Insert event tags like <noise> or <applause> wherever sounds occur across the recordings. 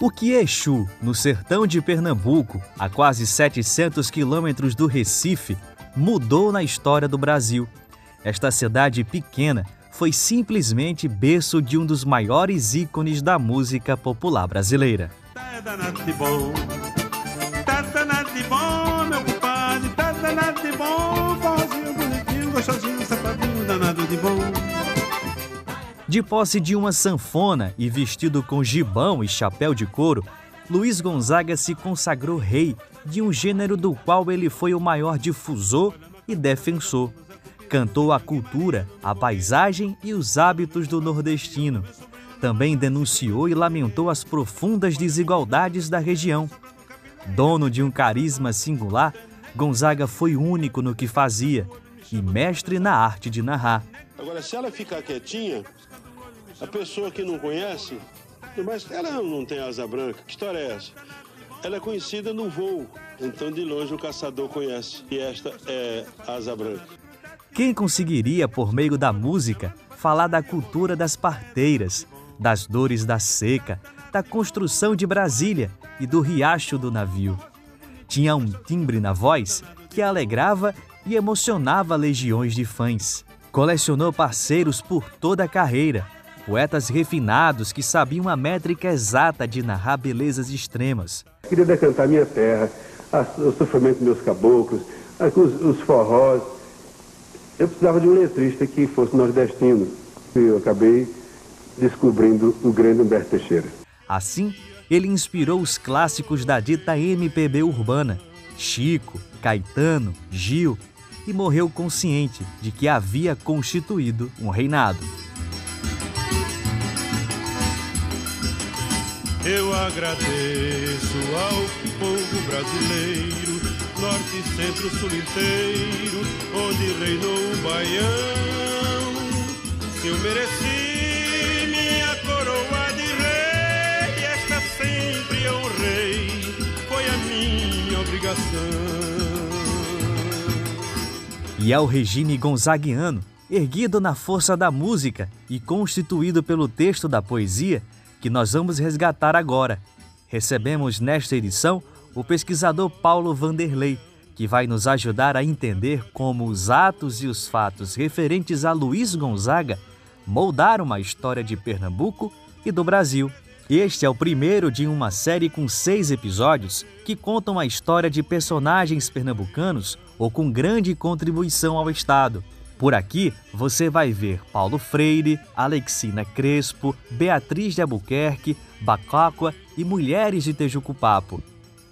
O que Exu, no sertão de Pernambuco, a quase 700 quilômetros do Recife, mudou na história do Brasil. Esta cidade pequena foi simplesmente berço de um dos maiores ícones da música popular brasileira. De posse de uma sanfona e vestido com gibão e chapéu de couro, Luiz Gonzaga se consagrou rei de um gênero do qual ele foi o maior difusor e defensor. Cantou a cultura, a paisagem e os hábitos do nordestino. Também denunciou e lamentou as profundas desigualdades da região. Dono de um carisma singular, Gonzaga foi único no que fazia e mestre na arte de narrar. Agora, se ela ficar quietinha, a pessoa que não conhece, mas ela não tem asa branca, que história é essa? Ela é conhecida no voo, então de longe o caçador conhece. E esta é asa branca. Quem conseguiria, por meio da música, falar da cultura das parteiras, das dores da seca, da construção de Brasília e do riacho do navio? Tinha um timbre na voz que alegrava e emocionava legiões de fãs. Colecionou parceiros por toda a carreira poetas refinados que sabiam a métrica exata de narrar belezas extremas. Queria decantar minha terra, o sofrimento dos meus caboclos, os, os forrós. Eu precisava de um letrista que fosse nordestino. E eu acabei descobrindo o grande Humberto Teixeira. Assim, ele inspirou os clássicos da dita MPB urbana, Chico, Caetano, Gil, e morreu consciente de que havia constituído um reinado. Eu agradeço ao povo brasileiro, norte, centro, sul inteiro, onde reinou o baião. Se eu mereci minha coroa de rei, esta sempre eu honrei, foi a minha obrigação. E ao regime gonzaguiano, erguido na força da música e constituído pelo texto da poesia, que nós vamos resgatar agora. Recebemos nesta edição o pesquisador Paulo Vanderlei, que vai nos ajudar a entender como os atos e os fatos referentes a Luiz Gonzaga moldaram a história de Pernambuco e do Brasil. Este é o primeiro de uma série com seis episódios que contam a história de personagens pernambucanos ou com grande contribuição ao Estado. Por aqui você vai ver Paulo Freire, Alexina Crespo, Beatriz de Albuquerque, Bacáqua e mulheres de Tejucupapo.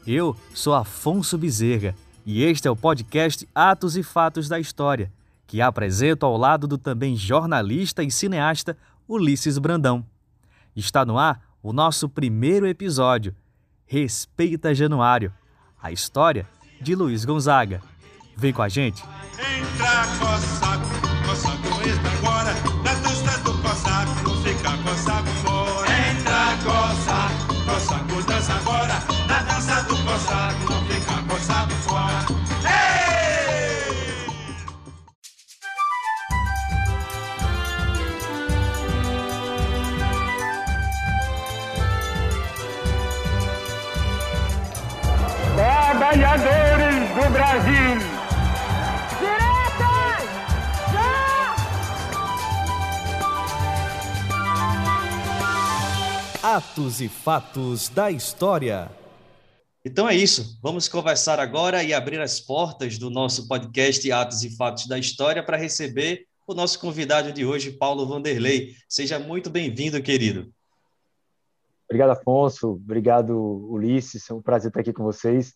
Eu sou Afonso Bezerra e este é o podcast Atos e Fatos da História, que apresento ao lado do também jornalista e cineasta Ulisses Brandão. Está no ar o nosso primeiro episódio, Respeita Januário, a história de Luiz Gonzaga. Vem com a gente! Entra, coçaco, Atos e fatos da história. Então é isso. Vamos conversar agora e abrir as portas do nosso podcast Atos e Fatos da História para receber o nosso convidado de hoje, Paulo Vanderlei. Seja muito bem-vindo, querido. Obrigado, Afonso. Obrigado, Ulisses. É um prazer estar aqui com vocês,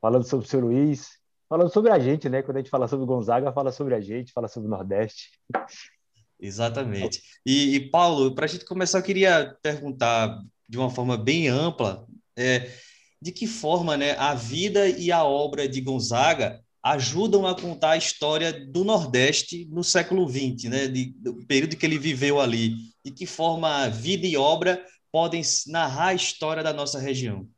falando sobre o seu Luiz, falando sobre a gente, né? Quando a gente fala sobre Gonzaga, fala sobre a gente, fala sobre o Nordeste. Exatamente. E, e Paulo, para a gente começar, eu queria perguntar de uma forma bem ampla, é, de que forma né, a vida e a obra de Gonzaga ajudam a contar a história do Nordeste no século XX, né, de, do período que ele viveu ali. De que forma a vida e obra podem narrar a história da nossa região?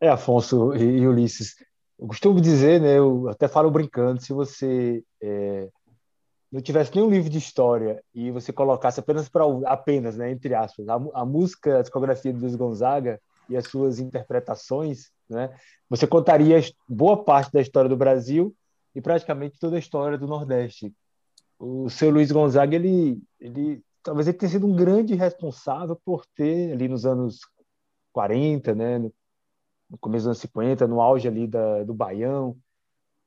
É, Afonso e, Ulisses, eu costumo dizer, né, eu até falo brincando, se você é, não tivesse nenhum livro de história e você colocasse apenas para apenas, né, entre aspas, a, a, música, a discografia de Luiz Gonzaga e as suas interpretações, né, você contaria boa parte da história do Brasil e praticamente toda a história do Nordeste. O seu Luiz Gonzaga, ele, ele talvez ele tenha sido um grande responsável por ter ali nos anos 40, né, no, começo dos anos 50, no auge ali da, do Baião,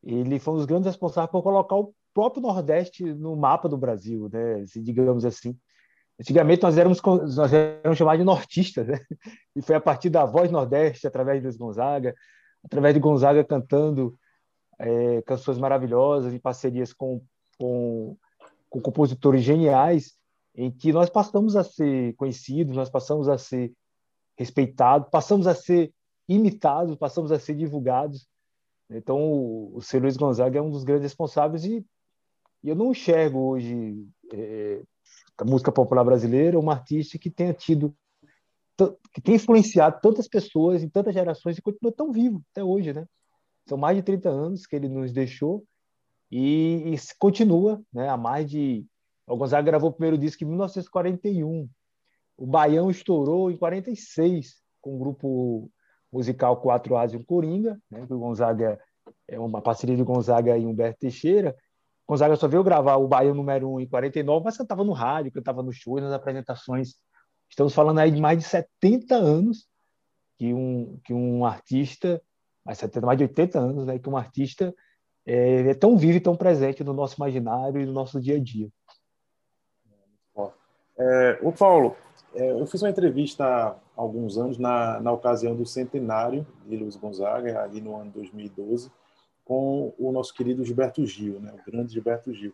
ele foi um dos grandes responsáveis por colocar o próprio Nordeste no mapa do Brasil, né? digamos assim. Antigamente nós éramos, nós éramos chamados de nortistas, né? e foi a partir da voz Nordeste, através de Luiz Gonzaga, através de Gonzaga cantando é, canções maravilhosas em parcerias com, com, com compositores geniais, em que nós passamos a ser conhecidos, nós passamos a ser respeitados, passamos a ser imitados, passamos a ser divulgados. Então, o, o. Luiz Gonzaga é um dos grandes responsáveis e e eu não enxergo hoje é, a música popular brasileira uma artista que tenha tido que tenha influenciado tantas pessoas em tantas gerações e continua tão vivo até hoje, né? São mais de 30 anos que ele nos deixou e, e continua, né? Há mais de o Gonzaga gravou o primeiro disco em 1941. O Baião estourou em 46 com o grupo musical Quatro Asas e um Coringa, né? O Gonzaga é uma parceria de Gonzaga e Humberto Teixeira. Gonzaga só veio gravar o Bahia número 1 em 49, mas cantava no rádio, cantava nos shows, nas apresentações. Estamos falando aí de mais de 70 anos que um, que um artista, mais, 70, mais de 80 anos, né, que um artista é, é tão vivo e tão presente no nosso imaginário e no nosso dia a dia. É, o Paulo, é, eu fiz uma entrevista há alguns anos na, na ocasião do centenário de Luiz Gonzaga, ali no ano 2012, com o nosso querido Gilberto Gil, né? o grande Gilberto Gil.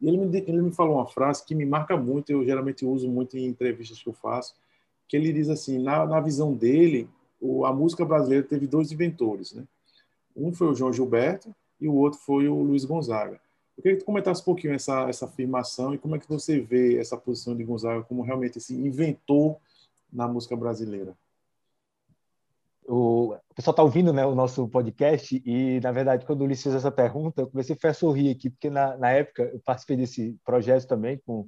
E ele me, ele me falou uma frase que me marca muito, eu geralmente uso muito em entrevistas que eu faço, que ele diz assim, na, na visão dele, o, a música brasileira teve dois inventores, né? Um foi o João Gilberto e o outro foi o Luiz Gonzaga. Eu queria que tu comentasse um pouquinho essa, essa afirmação e como é que você vê essa posição de Gonzaga como realmente esse inventor na música brasileira o, o pessoal está ouvindo né, o nosso podcast e, na verdade, quando o Ulisses fez essa pergunta, eu comecei a sorrir aqui, porque na, na época eu participei desse projeto também, com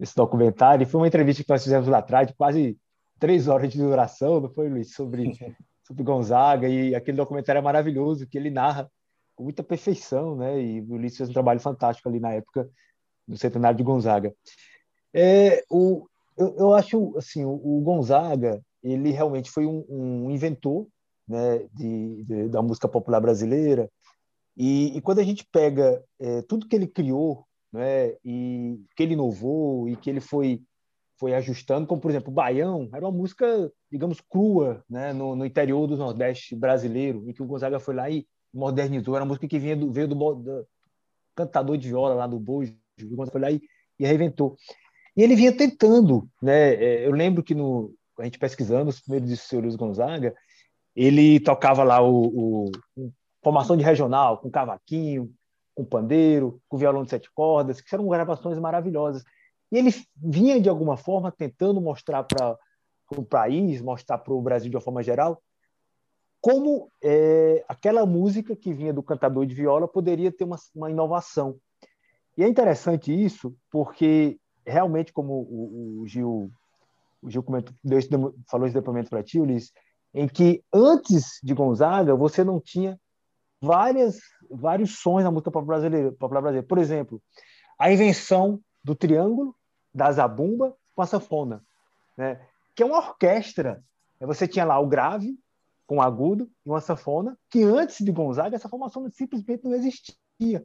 esse documentário, e foi uma entrevista que nós fizemos lá atrás, de quase três horas de duração, não foi, Luiz? Sobre, <laughs> sobre Gonzaga, e aquele documentário é maravilhoso, que ele narra com muita perfeição, né? E o Ulisses fez um trabalho fantástico ali na época, no centenário de Gonzaga. É, o, eu, eu acho, assim, o, o Gonzaga, ele realmente foi um, um inventor né, de, de, da música popular brasileira. E, e quando a gente pega é, tudo que ele criou, né, e que ele inovou e que ele foi foi ajustando, como por exemplo, Baião era uma música, digamos, crua, né, no, no interior do Nordeste brasileiro, e que o Gonzaga foi lá e modernizou. Era uma música que vinha do, veio do, do cantador de viola lá do Bojo, o Gonzaga foi lá e, e reinventou. E ele vinha tentando, né? É, eu lembro que no, a gente pesquisando os primeiros discos do seu Luiz Gonzaga, ele tocava lá o, o, formação de regional, com cavaquinho, com pandeiro, com violão de sete cordas, que eram gravações maravilhosas. E ele vinha, de alguma forma, tentando mostrar para o país, mostrar para o Brasil de uma forma geral, como é, aquela música que vinha do cantador de viola poderia ter uma, uma inovação. E é interessante isso, porque realmente, como o, o Gil o Gil comentou, deu esse, falou esse depoimento para ti, Ulisses, em que antes de Gonzaga você não tinha várias, vários sons na música popular brasileira, popular brasileira. Por exemplo, a invenção do triângulo, da zabumba com a sanfona, né? que é uma orquestra. Você tinha lá o grave com o agudo e uma sanfona, que antes de Gonzaga essa formação simplesmente não existia.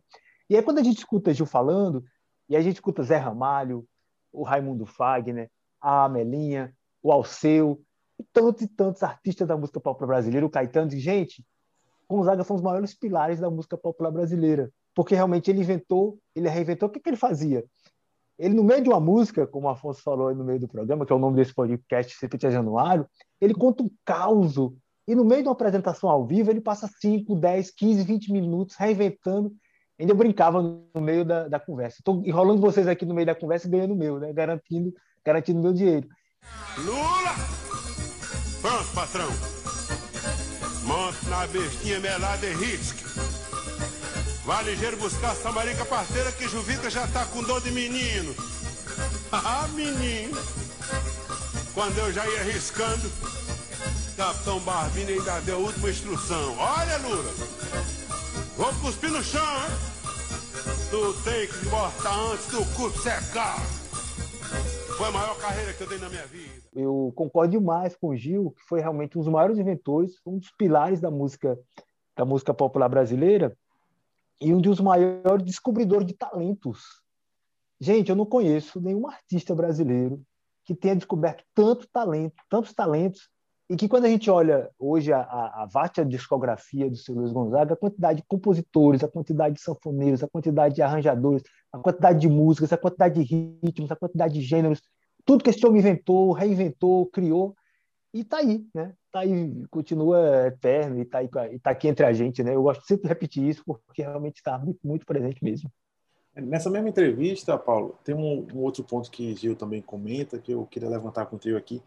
E aí quando a gente escuta Gil falando, e a gente escuta Zé Ramalho, o Raimundo Fagner, a Amelinha, o Alceu, e tantos e tantos artistas da música popular brasileira, o Caetano, e, gente, Gonzaga são os maiores pilares da música popular brasileira, porque realmente ele inventou, ele reinventou, o que, que ele fazia? Ele, no meio de uma música, como o Afonso falou no meio do programa, que é o nome desse podcast, Sempre Januário, ele conta um caos, e no meio de uma apresentação ao vivo, ele passa 5, 10, 15, 20 minutos reinventando. Ainda eu brincava no meio da, da conversa. Estou enrolando vocês aqui no meio da conversa e ganhando o meu, né? garantindo garantindo meu dinheiro. Lula! Pronto, patrão. Monte na bestinha melada e risque. Vá ligeiro buscar essa marica parceira que Juvica já tá com dor de menino. <laughs> Ah, menino. Quando eu já ia arriscando, Capitão Barbini ainda deu a última instrução. Olha, Lula. Vou cuspir no chão, hein? Tu tem que botar antes do cu secar. Foi a maior carreira que eu dei na minha vida. Eu concordo demais com o Gil, que foi realmente um dos maiores inventores, um dos pilares da música da música popular brasileira e um dos maiores descobridores de talentos. Gente, eu não conheço nenhum artista brasileiro que tenha descoberto tanto talento, tantos talentos, e que quando a gente olha hoje a, a, a vasta discografia do seu Luiz Gonzaga, a quantidade de compositores, a quantidade de sanfoneiros, a quantidade de arranjadores, a quantidade de músicas, a quantidade de ritmos, a quantidade de gêneros, tudo que esse homem inventou, reinventou, criou, e está aí, né? Está aí, continua eterno e está tá aqui entre a gente, né? Eu gosto sempre de repetir isso porque realmente está muito, muito presente mesmo. Nessa mesma entrevista, Paulo, tem um, um, outro ponto que Gil também comenta que eu queria levantar contigo aqui,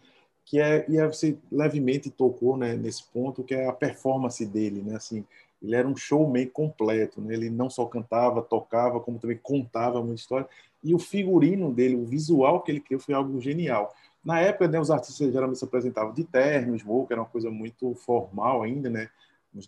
que é e você levemente tocou, né, nesse ponto que é a performance dele, né? Assim, ele era um showman completo, né? Ele não só cantava, tocava, como também contava muita história. E o figurino dele, o visual que ele criou foi algo genial. Na época, né, os artistas geralmente se apresentavam de terno, smoke, era uma coisa muito formal ainda, né?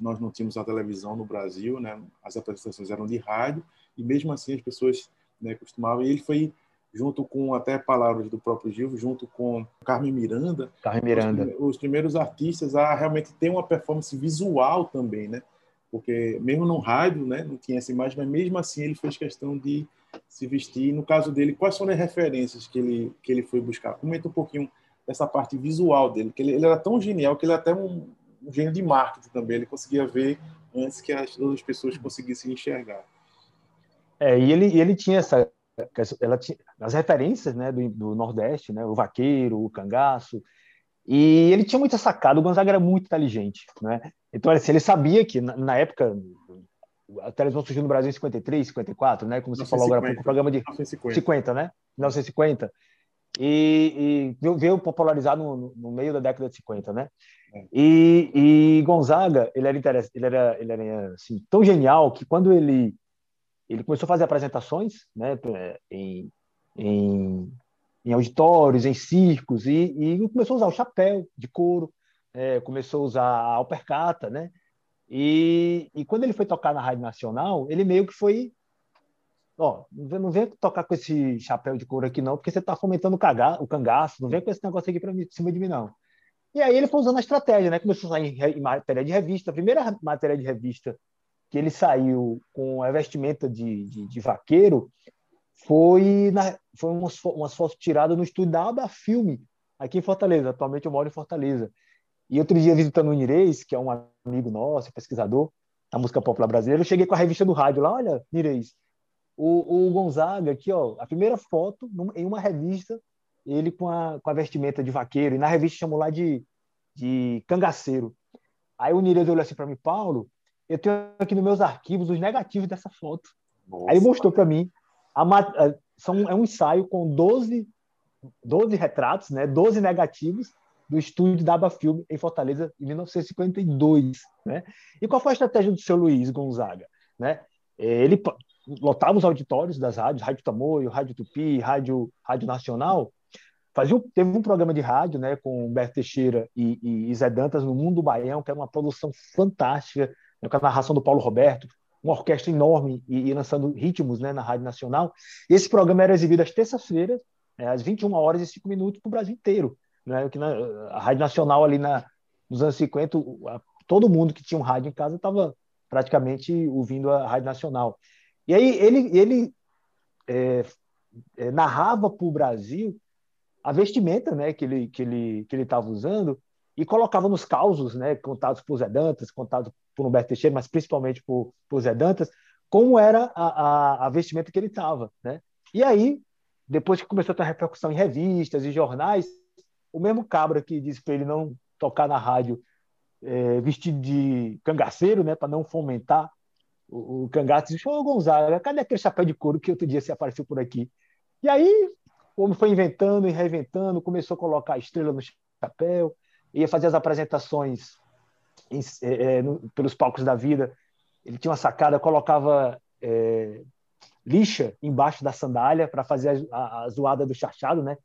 Nós não tínhamos a televisão no Brasil, né? As apresentações eram de rádio e mesmo assim as pessoas né, costumavam. E ele foi junto com até palavras do próprio Gil, junto com Carmen Miranda, Carmen Miranda. Os, os primeiros artistas a realmente ter uma performance visual também, né? Porque mesmo no rádio, né, não tinha essa imagem, mas mesmo assim ele fez questão de se vestir. No caso dele, quais são as referências que ele, que ele foi buscar? Comenta um pouquinho dessa parte visual dele, que ele, ele era tão genial que ele era até um, um gênio de marketing também. Ele conseguia ver antes que as outras pessoas conseguissem enxergar. É, e ele, ele tinha essa, ela tinha as referências, né, do, do Nordeste, né, o vaqueiro, o cangaço, e ele tinha muita sacada. O Gonzaga era muito inteligente, né? Então, assim, ele sabia que na, na época a televisão surgiu no Brasil em 53, 54, né? Como você 1950. falou agora pouco, o programa de 1950. 50, né? 1950. E, e veio popularizado no, no, meio da década de 50, né? É. E, e, Gonzaga, ele era, ele era, ele era assim, tão genial que quando ele, ele começou a fazer apresentações né, em, em, em auditórios, em circos, e, e, começou a usar o chapéu de couro, é, começou a usar a alpercata, né? E, e quando ele foi tocar na Rádio Nacional, ele meio que foi. Ó, não vem tocar com esse chapéu de couro aqui, não, porque você está fomentando o, caga, o cangaço, não vem com esse negócio aqui para cima de mim, não. E aí ele foi usando a estratégia, né? Começou a sair em, matéria de revista. A primeira matéria de revista que ele saiu com a vestimenta de, de, de vaqueiro foi, na, foi umas, umas fotos tiradas no estúdio da Aba Filme, aqui em Fortaleza. Atualmente eu moro em Fortaleza. E outro dia, visitando o Nirês, que é um amigo nosso, pesquisador da música popular brasileira, eu cheguei com a revista do rádio lá, olha, Nirês, o, o Gonzaga aqui, ó, a primeira foto em uma revista, ele com a, com a vestimenta de vaqueiro, e na revista chamou lá de, de cangaceiro. Aí o Nirês olhou assim para mim, Paulo, eu tenho aqui nos meus arquivos os negativos dessa foto. Nossa. Aí ele mostrou para mim, a, a, são, é um ensaio com 12, 12 retratos, né, 12 negativos, do estúdio da Aba Filme em Fortaleza em 1952, né? E qual foi a estratégia do seu Luiz Gonzaga, né? Ele lotava os auditórios das rádios, Rádio Tamoio, Rádio Tupi, Rádio, Rádio Nacional, fazia, teve um programa de rádio, né, com Humberto Teixeira e, e, Zé Dantas no Mundo Baião, que era uma produção fantástica, com a narração do Paulo Roberto, uma orquestra enorme e, e lançando ritmos, né, na Rádio Nacional. Esse programa era exibido às terças-feiras, né, às 21 horas e 5 minutos para o Brasil inteiro né? Que na, a Rádio Nacional ali na, nos anos 50, a, todo mundo que tinha um rádio em casa estava praticamente ouvindo a Rádio Nacional. E aí ele, ele é, é, narrava para o Brasil a vestimenta né, que ele que ele que ele estava usando e colocava nos causos, né, contados por Zé Dantas, contados por Humberto Teixeira, mas principalmente por, por Zé Dantas, como era a, a, a vestimenta que ele estava, né? E aí, depois que começou a ter repercussão em revistas e jornais, o mesmo cabra que disse para ele não tocar na rádio é, vestido de cangaceiro, né, para não fomentar o, o cangaço, disse: Ô Gonzaga, cadê aquele chapéu de couro que outro dia você apareceu por aqui? E aí o homem foi inventando e reinventando, começou a colocar a estrela no chapéu, ia fazer as apresentações em, é, é, no, pelos palcos da vida ele tinha uma sacada, colocava é, lixa embaixo da sandália para fazer a, a, a, zoada do chachado, né?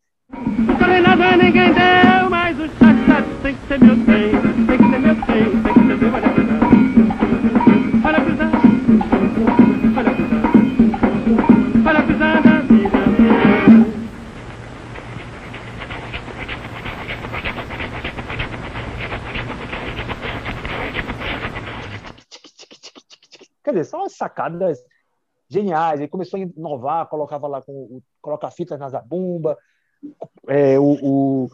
São as sacadas geniais. Ele começou a inovar, colocava lá com colocar fitas na zabumba, é, o, o,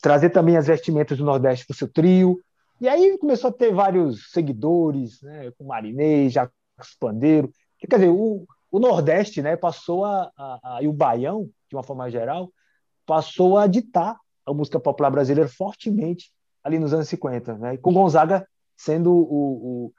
trazer também as vestimentas do Nordeste para o seu trio. E aí começou a ter vários seguidores, né, com Marinês, Jacques Pandeiro. Quer dizer, o, o Nordeste né, passou a, a, a, e o Baião, de uma forma geral, passou a ditar a música popular brasileira fortemente ali nos anos 50, né? com Gonzaga sendo o, o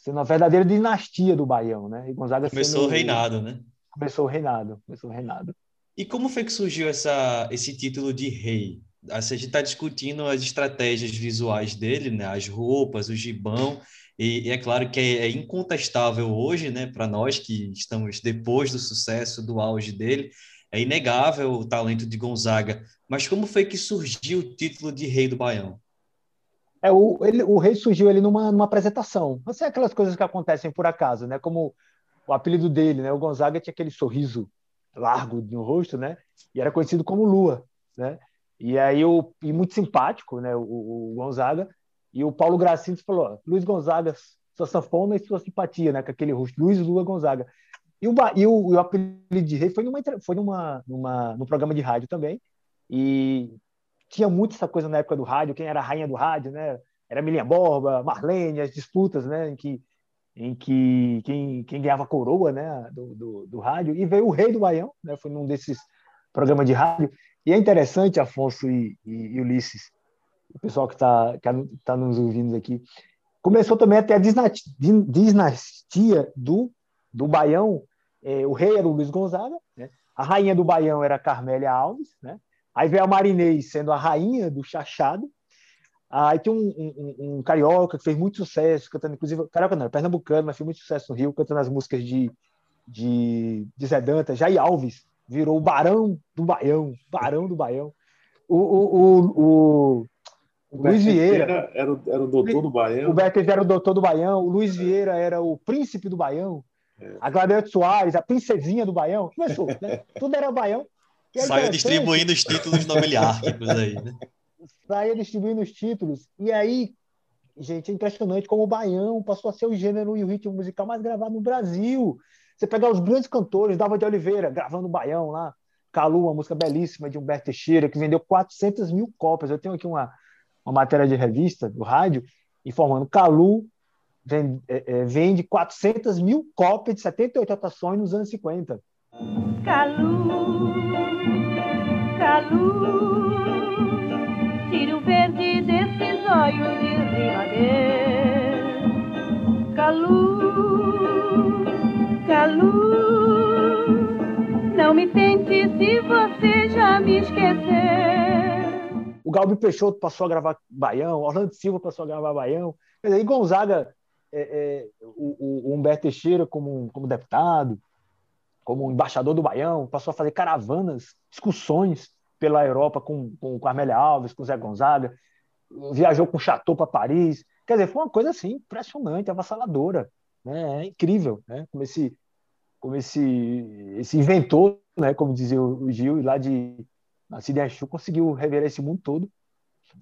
sendo uma verdadeira dinastia do Baião, né? E Gonzaga começou o reinado, né? Começou o reinado, começou o reinado. E como foi que surgiu essa, esse título de rei? A gente está discutindo as estratégias visuais dele, né? As roupas, o gibão, e, e é claro que é, é incontestável hoje, né? Para nós que estamos depois do sucesso, do auge dele, é inegável o talento de Gonzaga. Mas como foi que surgiu o título de rei do Baião? É, o, ele, o rei surgiu ali numa, numa apresentação. Não sei aquelas coisas que acontecem por acaso, né? Como o apelido dele, né? O Gonzaga tinha aquele sorriso largo no rosto, né? E era conhecido como Lua, né? E aí o e muito simpático, né? O, o Gonzaga e o Paulo Gracinto falou: Luiz Gonzaga, sua sanfona e sua simpatia, né? Com aquele rosto, Luiz Lua Gonzaga. E o, e o, o apelido de rei foi numa foi numa, numa num programa de rádio também. E tinha muito essa coisa na época do rádio, quem era a rainha do rádio, né? Era Milinha Borba, Marlene, as disputas, né? Em que, em que quem, quem ganhava a coroa, né? Do, do, do, rádio. E veio o rei do Baião, né? Foi num desses programas de rádio. E é interessante, Afonso e, e, e Ulisses, o pessoal que está que tá nos ouvindo aqui, começou também a ter a dinastia do, do Baião. É, o rei era o Luiz Gonzaga, né? a rainha do Baião era Carmélia Alves, né? Aí veio a Marinês sendo a rainha do chachado. Aí tem um, um, um, carioca que fez muito sucesso, cantando, inclusive, carioca não, pernambucano, mas fez muito sucesso no Rio, cantando as músicas de, de, de Zé Dantas. Jair Alves virou o Barão do Baião, Barão do Baião. O, o, o, o, Luiz Vieira era, o, era o doutor do Baião. O Beto era o doutor do Baião, o Luiz Vieira era o príncipe do Baião, é. a Gladete Soares, a princesinha do Baião. Começou, né? <laughs> Tudo era Baião. É Saia distribuindo os títulos nobiliárquicos aí, né? Saia distribuindo os títulos. E aí, gente, é impressionante como o baião passou a ser o gênero e o ritmo musical mais gravado no Brasil. Você pegar os grandes cantores, Dava de Oliveira, gravando o baião lá, Calu, uma música belíssima de Humberto Teixeira, que vendeu 400 mil cópias. Eu tenho aqui uma, uma matéria de revista, do rádio, informando Calu vende, é, é vende 400 mil cópias de 78 atuações nos anos 50. Calu, Calu, tira o verde desses olhos de rimadeiro. Calu, Calu, não me tente se você já me esquecer. O Galbi Peixoto passou a gravar Baião, Orlando Silva passou a gravar Baião, e Gonzaga, é, é, o, o Humberto Teixeira como, como deputado, como embaixador do Baião, passou a fazer caravanas, excursões pela Europa com, com Carmélia Alves, com Zé Gonzaga, viajou com Chateau para Paris. Quer dizer, foi uma coisa assim impressionante, avassaladora. Né? É incrível, né? como esse, como esse, esse inventor, né? como dizia o Gil, lá de nascido conseguiu rever esse mundo todo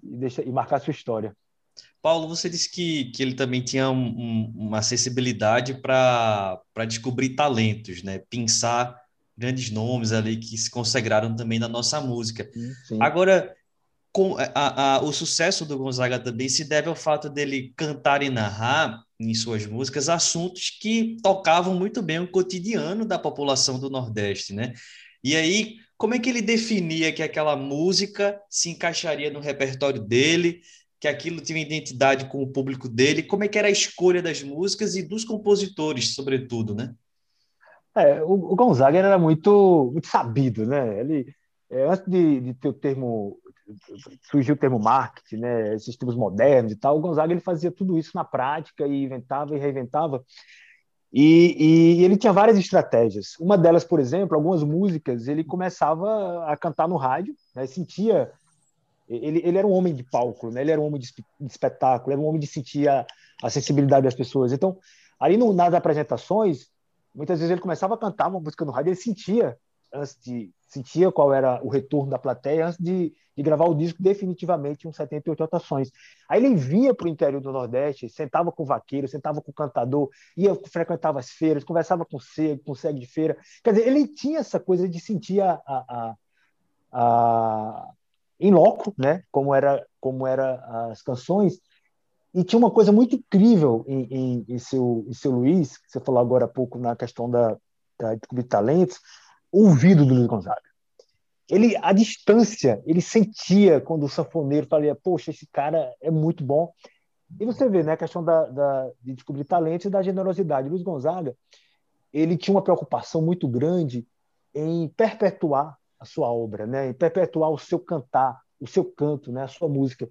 e, deixa, e marcar sua história. Paulo, você disse que, que ele também tinha um, um, uma acessibilidade para descobrir talentos, né? Pensar grandes nomes ali que se consagraram também na nossa música. Sim. Agora, com, a, a, o sucesso do Gonzaga também se deve ao fato dele cantar e narrar em suas músicas assuntos que tocavam muito bem o cotidiano da população do Nordeste, né? E aí, como é que ele definia que aquela música se encaixaria no repertório dele? que aquilo tinha identidade com o público dele, como é que era a escolha das músicas e dos compositores, sobretudo, né? É, o, o Gonzaga era muito, muito sabido, né? Ele, é, antes de, de ter o termo surgiu o termo marketing, né, esses termos modernos e tal, o Gonzaga ele fazia tudo isso na prática e inventava e reinventava. E, e, ele tinha várias estratégias. Uma delas, por exemplo, algumas músicas, ele começava a cantar no rádio, né, sentia. Ele, ele era um homem de palco, né, ele era um homem de, espetáculo, era um homem de sentir a, a sensibilidade das pessoas. Então, ali no, nas apresentações, muitas vezes ele começava a cantar uma música no rádio, ele sentia antes de sentia qual era o retorno da plateia antes de, de gravar o disco definitivamente uns 78 rotações. Aí ele vinha para o interior do Nordeste, sentava com o vaqueiro, sentava com o cantador, ia frequentava as feiras, conversava com o cego, com o cego de feira. Quer dizer, ele tinha essa coisa de sentir a, a, a, a em loco, né? Como era como era as canções e tinha uma coisa muito incrível em, em, em seu, em seu Luiz, que você falou agora há pouco na questão da, da descobrir talentos, ouvido do Luiz Gonzaga. Ele, a distância, ele sentia quando o sanfoneiro falava, poxa, esse cara é muito bom. E você vê, né, a questão da, da, de descobrir talentos e da generosidade. Luiz Gonzaga, ele tinha uma preocupação muito grande em perpetuar a sua obra, né, em perpetuar o seu cantar, o seu canto, né, a sua música.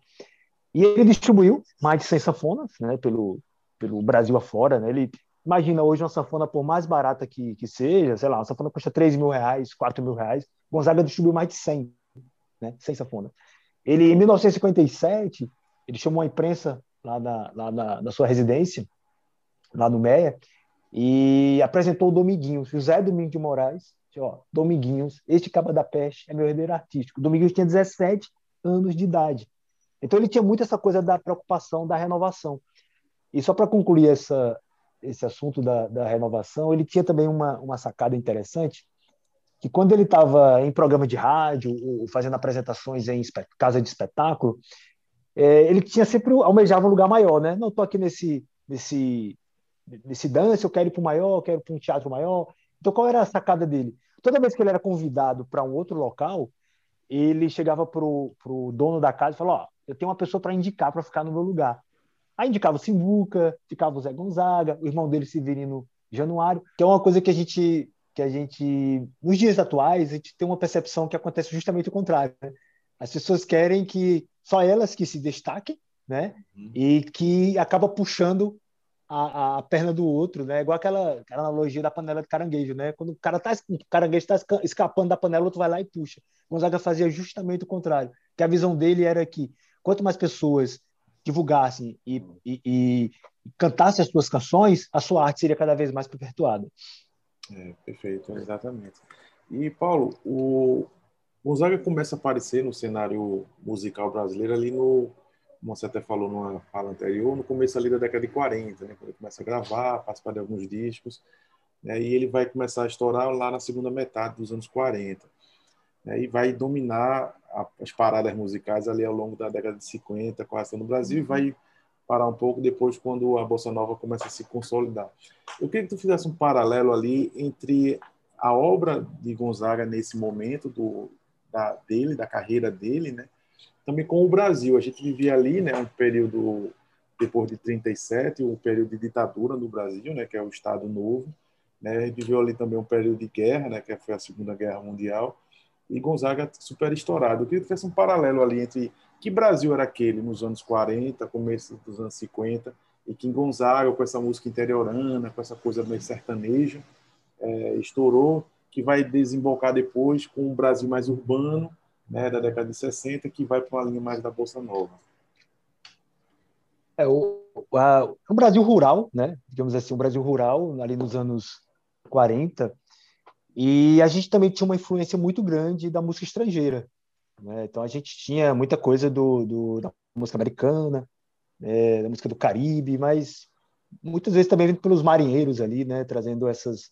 E ele distribuiu mais de 100 sanfonas né, pelo, pelo Brasil afora. Né, ele Imagina hoje uma sanfona, por mais barata que, que seja, sei lá, uma sanfona custa 3 mil reais, 4 mil reais. Gonzaga distribuiu mais de 100, né? 100 sanfonas. Ele, em 1957, ele chamou a imprensa lá na, lá na, sua residência, lá no Meia, e apresentou o Dominguinhos, José Domingos de Moraes, ó, Dominguinhos, este caba da peste é meu herdeiro artístico. Dominguinhos tinha 17 anos de idade. Então ele tinha muito essa coisa da preocupação da renovação. E só para concluir essa, esse assunto da, da renovação, ele tinha também uma, uma sacada interessante, que quando ele estava em programa de rádio, ou fazendo apresentações em casa de espetáculo, é, ele tinha sempre almejava um lugar maior, né? Não estou aqui nesse nesse nesse dance, eu quero ir para o maior, eu quero ir para um teatro maior. Então, qual era a sacada dele? Toda vez que ele era convidado para um outro local, ele chegava para o dono da casa e falava: Ó, eu tenho uma pessoa para indicar para ficar no meu lugar. Aí indicava o Simbuca, ficava o Zé Gonzaga, o irmão dele Severino Januário, que é uma coisa que a gente que a gente nos dias atuais a gente tem uma percepção que acontece justamente o contrário. Né? As pessoas querem que só elas que se destaquem, né? Uhum. E que acaba puxando a, a, perna do outro, né? Igual aquela, aquela, analogia da panela de caranguejo, né? Quando o cara tá, o caranguejo está escapando da panela, o outro vai lá e puxa. Gonzaga fazia justamente o contrário. Que a visão dele era que quanto mais pessoas divulgassem e, e, e cantassem as suas canções, a sua arte seria cada vez mais perpetuada. É, perfeito, exatamente. E, Paulo, o Gonzaga começa a aparecer no cenário musical brasileiro ali no, como você até falou numa fala anterior, no começo ali da década de 40, né, quando ele começa a gravar, participar de alguns discos, né, e ele vai começar a estourar lá na segunda metade dos anos 40 né, e vai dominar as paradas musicais ali ao longo da década de 50, quase no Brasil, e vai parar um pouco depois quando a bossa nova começa a se consolidar. Eu queria que tu fizesse um paralelo ali entre a obra de Gonzaga nesse momento do, da, dele, da carreira dele, né? Também com o Brasil. A gente vivia ali, né, um período depois de 37, um período de ditadura no Brasil, né, que é o Estado Novo, né? Viveu ali também um período de guerra, né, que foi a Segunda Guerra Mundial e Gonzaga super estourado. Eu queria que tivesse um paralelo ali entre que Brasil era aquele nos anos 40, começo dos anos 50, e que Gonzaga, com essa música interiorana, com essa coisa meio sertaneja, é, estourou, que vai desembocar depois com um Brasil mais urbano, né, da década de 60, que vai para uma linha mais da Bolsa Nova. É, o, a, o Brasil rural, né, digamos assim, o Brasil rural, ali nos anos 40, e a gente também tinha uma influência muito grande da música estrangeira. Né? Então a gente tinha muita coisa do, do da música americana, é, da música do Caribe, mas muitas vezes também vindo pelos marinheiros ali, né? trazendo essas,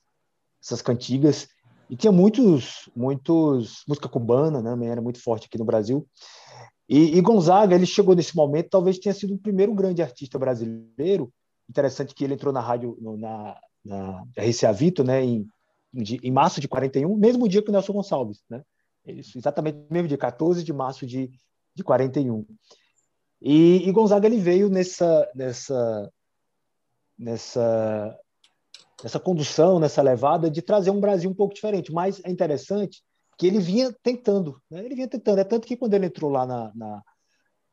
essas cantigas. E tinha muitos, muitos música cubana, né? Era muito forte aqui no Brasil. E, e, Gonzaga, ele chegou nesse momento, talvez tenha sido o primeiro grande artista brasileiro. Interessante que ele entrou na rádio, na, na RCA Vito, né? Em em março de 41, mesmo dia que o Nelson Gonçalves, né? Isso, exatamente mesmo dia, 14 de março de, de 41. E, e Gonzaga ele veio nessa nessa nessa nessa condução, nessa levada de trazer um Brasil um pouco diferente. Mas é interessante que ele vinha tentando, né? ele vinha tentando. É tanto que quando ele entrou lá na, na,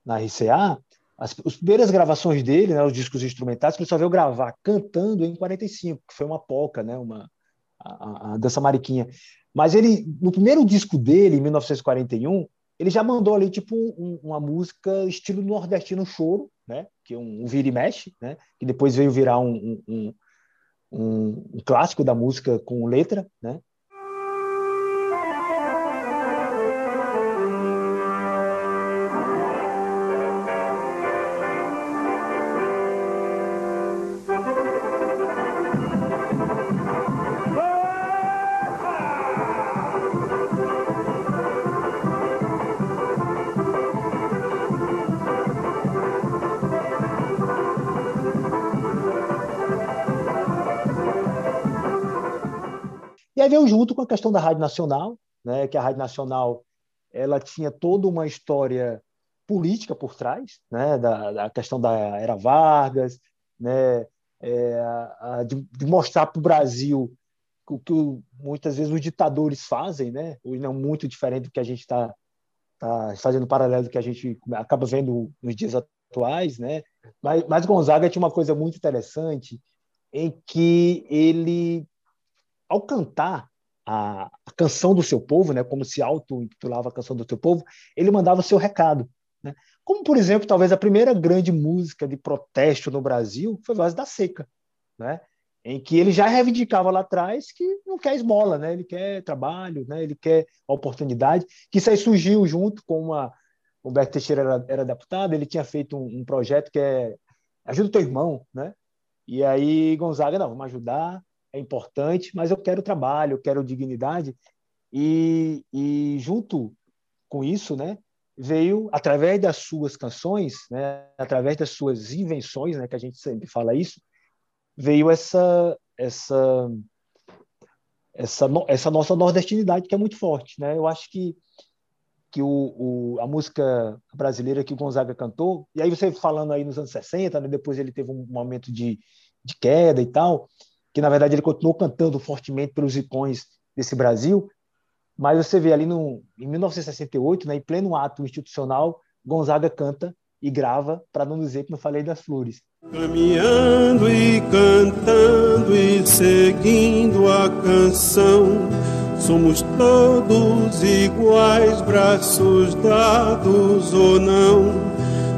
na RCA, as, as, primeiras gravações dele, né, os discos instrumentais, ele só veio gravar cantando em 45, que foi uma polca, né, uma, a, a, dança mariquinha. Mas ele, no primeiro disco dele, em 1941, ele já mandou ali tipo um, uma música estilo nordestino choro, né, que é um, um vira e mexe, né, que depois veio virar um, um, um, um clássico da música com letra, né, questão da Rádio Nacional, né, que a Rádio Nacional ela tinha toda uma história política por trás, né, da, da questão da era Vargas, né, é, a, de, de, mostrar para o Brasil o que muitas vezes os ditadores fazem, né, ou não muito diferente do que a gente está tá fazendo paralelo do que a gente acaba vendo nos dias atuais, né, mas, mas Gonzaga tinha uma coisa muito interessante em que ele ao cantar a, a, canção do seu povo, né, como se auto-intitulava a canção do seu povo, ele mandava o seu recado. Né? Como, por exemplo, talvez a primeira grande música de protesto no Brasil foi Voz da Seca, né? em que ele já reivindicava lá atrás que não quer esmola, né? ele quer trabalho, né? ele quer oportunidade, que isso aí surgiu junto com uma... O Humberto Teixeira era, era deputado, ele tinha feito um, um projeto que é Ajuda o teu irmão, né? E aí Gonzaga, não, vamos ajudar, é importante, mas eu quero trabalho, eu quero dignidade. E, e junto com isso, né, veio, através das suas canções, né, através das suas invenções, né, que a gente sempre fala isso, veio essa, essa, essa, essa nossa nordestinidade que é muito forte. Né? Eu acho que, que o, o, a música brasileira que o Gonzaga cantou, e aí você falando aí nos anos 60, né, depois ele teve um momento de, de queda e tal, que na verdade ele continuou cantando fortemente pelos icões desse Brasil, mas você vê ali no, em 1968, né, em pleno ato institucional, Gonzaga canta e grava, para não dizer que não falei das flores. Caminhando e cantando e seguindo a canção, somos todos iguais, braços dados ou não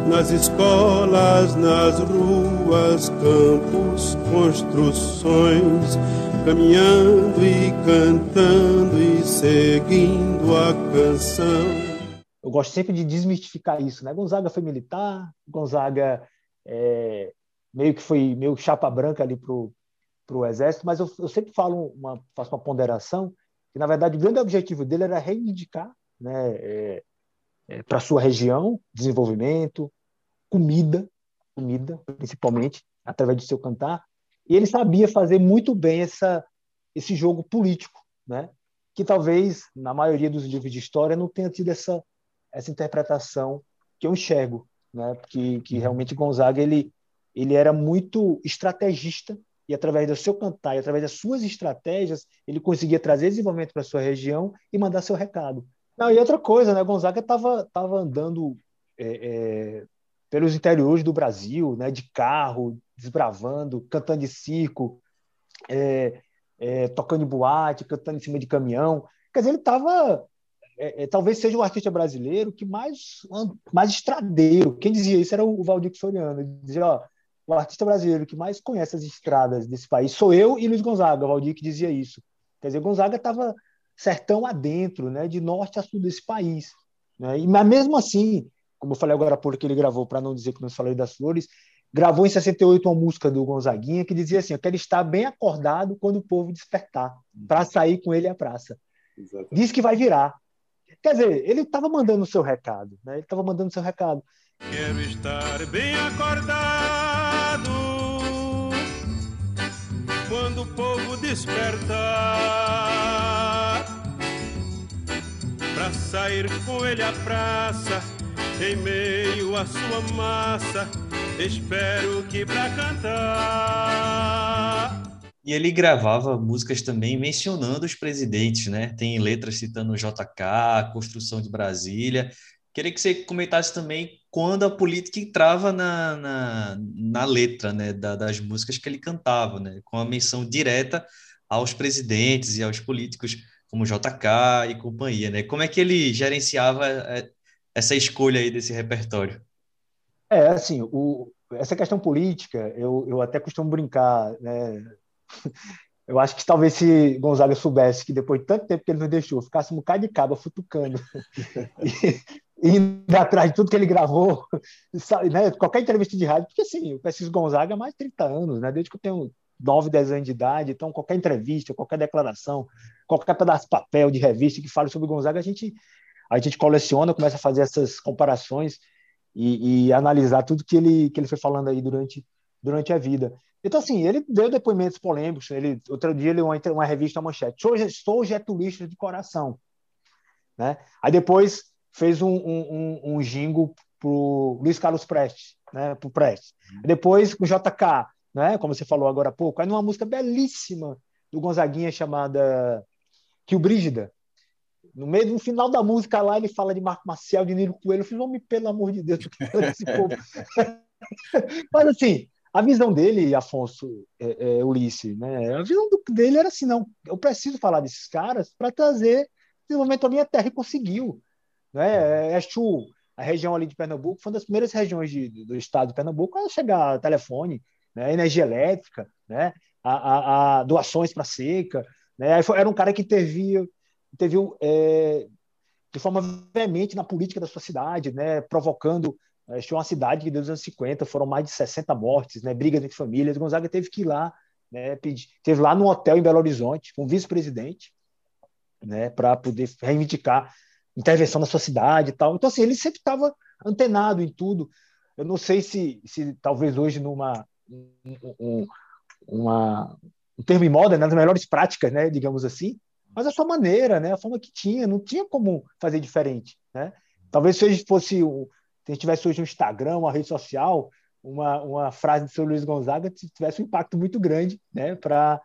nas escolas, nas ruas, campos, construções, caminhando e cantando e seguindo a canção. Eu gosto sempre de desmistificar isso, né? Gonzaga foi militar, Gonzaga é, meio que foi meio chapa branca ali pro pro exército, mas eu, eu sempre falo uma faço uma ponderação que na verdade o grande objetivo dele era reivindicar, né? É, é, para sua região, desenvolvimento, comida, comida principalmente, através do seu cantar. E ele sabia fazer muito bem essa, esse jogo político, né? que talvez, na maioria dos livros de história, não tenha tido essa, essa interpretação que eu enxergo. Né? Que, que realmente Gonzaga ele, ele era muito estrategista e através do seu cantar e através das suas estratégias ele conseguia trazer desenvolvimento para sua região e mandar seu recado. Não, e outra coisa, né? Gonzaga estava tava andando é, é, pelos interiores do Brasil, né? De carro, desbravando, cantando de circo, é, é tocando boate, cantando em cima de caminhão. Quer dizer, ele estava é, é, talvez seja o artista brasileiro que mais mais estradeiro. Quem dizia isso era o Valdir Soriano. Ele dizia, ó, o artista brasileiro que mais conhece as estradas desse país sou eu e Luiz Gonzaga. O Valdir que dizia isso. Quer dizer, Gonzaga estava sertão adentro, né, de norte a sul desse país. Né? E, mas mesmo assim, como eu falei agora por que ele gravou, para não dizer que não falei das flores, gravou em 68 uma música do Gonzaguinha que dizia assim: Eu quero estar bem acordado quando o povo despertar, para sair com ele à praça. Exatamente. Diz que vai virar. Quer dizer, ele estava mandando o seu recado, né? ele estava mandando o seu recado. Quero estar bem acordado quando o povo despertar para sair com ele à praça em meio à sua massa. Espero que para cantar. E ele gravava músicas também mencionando os presidentes, né? Tem letras citando JK, construção de Brasília. Queria que você comentasse também quando a política entrava na, na, na letra né, da, das músicas que ele cantava, né, com a menção direta aos presidentes e aos políticos como JK e companhia. Né? Como é que ele gerenciava é, essa escolha aí desse repertório? É, assim, o, essa questão política, eu, eu até costumo brincar, né? <laughs> Eu acho que talvez se Gonzaga soubesse que depois de tanto tempo que ele nos deixou, ficasse um bocado de cabo futucando <laughs> indo atrás de tudo que ele gravou, <laughs> né? qualquer entrevista de rádio, porque assim, eu preciso Gonzaga há mais de 30 anos, né? desde que eu tenho 9, 10 anos de idade, então qualquer entrevista, qualquer declaração, qualquer pedaço de papel, de revista que fale sobre Gonzaga, a gente, a gente coleciona, começa a fazer essas comparações e, e analisar tudo que ele, que ele foi falando aí durante, durante a vida. Então, assim, ele deu depoimentos polêmicos. Ele, outro dia, ele uma, uma revista uma manchete: sou, sou getulista de coração. Né? Aí depois fez um, um, um, jingo para o Luiz Carlos Prestes, né, para o Prestes. Uhum. Depois com o JK, né, como você falou agora há pouco, aí numa música belíssima do Gonzaguinha chamada Rio Brígida. No meio no final da música lá, ele fala de Marco Maciel, de Nilo Coelho. Eu falei, homem, pelo amor de Deus, esse povo. <laughs> Mas assim, a visão dele, Afonso é, é, Ulisses, né? A visão do, dele era assim, não, eu preciso falar desses caras para trazer desenvolvimento à minha terra e conseguiu. Né? É, a região ali de Pernambuco, foi uma das primeiras regiões de, do estado de Pernambuco a chegar telefone, né? energia elétrica, né? a, a, a doações para seca. Né? Foi, era um cara que intervia, interviu é, de forma veemente na política da sua cidade, né? provocando. É, tinha uma cidade que, desde os anos 50, foram mais de 60 mortes, né? brigas entre famílias. Gonzaga teve que ir lá, né? Pedir, teve lá no hotel em Belo Horizonte, com o vice-presidente, né? para poder reivindicar intervenção na sua cidade e tal. Então, assim, ele sempre estava antenado em tudo. Eu não sei se, se talvez hoje numa um, uma, um termo em moda, né, nas melhores práticas, né, digamos assim, mas a sua maneira, né, a forma que tinha, não tinha como fazer diferente, né? Talvez se fosse o, se a gente tivesse hoje um Instagram, uma rede social, uma, uma frase do seu Luiz Gonzaga tivesse um impacto muito grande, né, para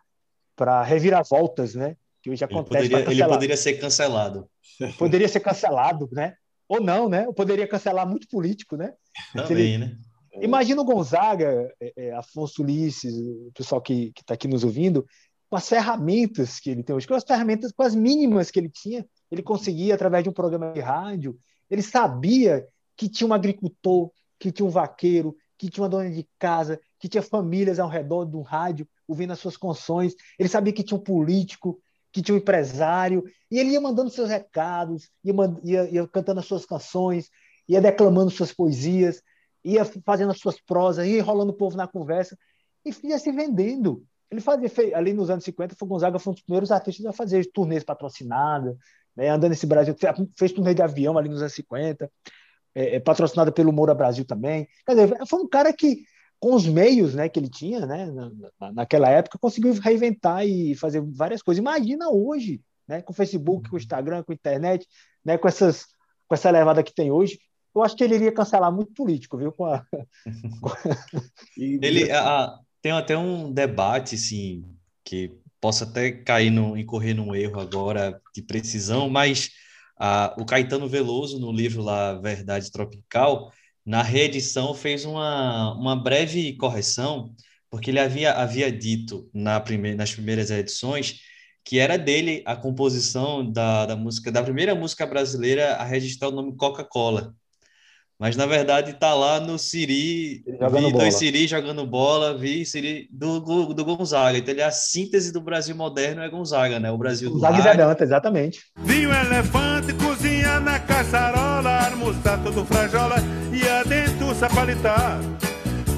para reviravoltas, né, que hoje acontece. Ele poderia, ele poderia ser cancelado. <laughs> Poderia ser cancelado, né? Ou não, né? Ou poderia cancelar muito político, né? Também, ele... né? Imagina o Gonzaga, é, é, Afonso Ulisses, o pessoal que está aqui nos ouvindo, com as ferramentas que ele tem hoje, com as ferramentas, com as mínimas que ele tinha, ele conseguia através de um programa de rádio, ele sabia que tinha um agricultor, que tinha um vaqueiro, que tinha uma dona de casa, que tinha famílias ao redor do rádio ouvindo as suas canções, ele sabia que tinha um político, que tinha um empresário, e ele ia mandando seus recados, ia, ia, ia cantando as suas canções, ia declamando suas poesias, ia fazendo as suas prosas, ia enrolando o povo na conversa, e ia se vendendo. Ele fazia, ali nos anos 50, o Gonzaga foi um dos primeiros artistas a fazer turnês patrocinadas, né, andando nesse Brasil, fez turnê de avião ali nos anos 50, é, é, patrocinada pelo Moura Brasil também. Quer dizer, foi um cara que com os meios né, que ele tinha né, na, naquela época, conseguiu reinventar e fazer várias coisas. Imagina hoje, né, com o Facebook, com o Instagram, com a internet, né, com, essas, com essa levada que tem hoje. Eu acho que ele iria cancelar muito político, viu? Com a... <laughs> ele a, tem até um debate, assim, que possa até cair no, incorrer num erro agora de precisão, mas a, o Caetano Veloso, no livro lá Verdade Tropical, na reedição fez uma, uma breve correção, porque ele havia, havia dito na primeir, nas primeiras edições que era dele a composição da, da música, da primeira música brasileira a registrar o nome Coca-Cola. Mas na verdade está lá no Siri, jogando vi bola. dois Siri jogando bola, vi Siri do, do Gonzaga. Então ele é a síntese do Brasil moderno é Gonzaga, né? O Brasil Gonzaga do Gonzaga exatamente. Vinho elefante, cozinha na caçarola, almoçar todo frajola e adentro sapalitar.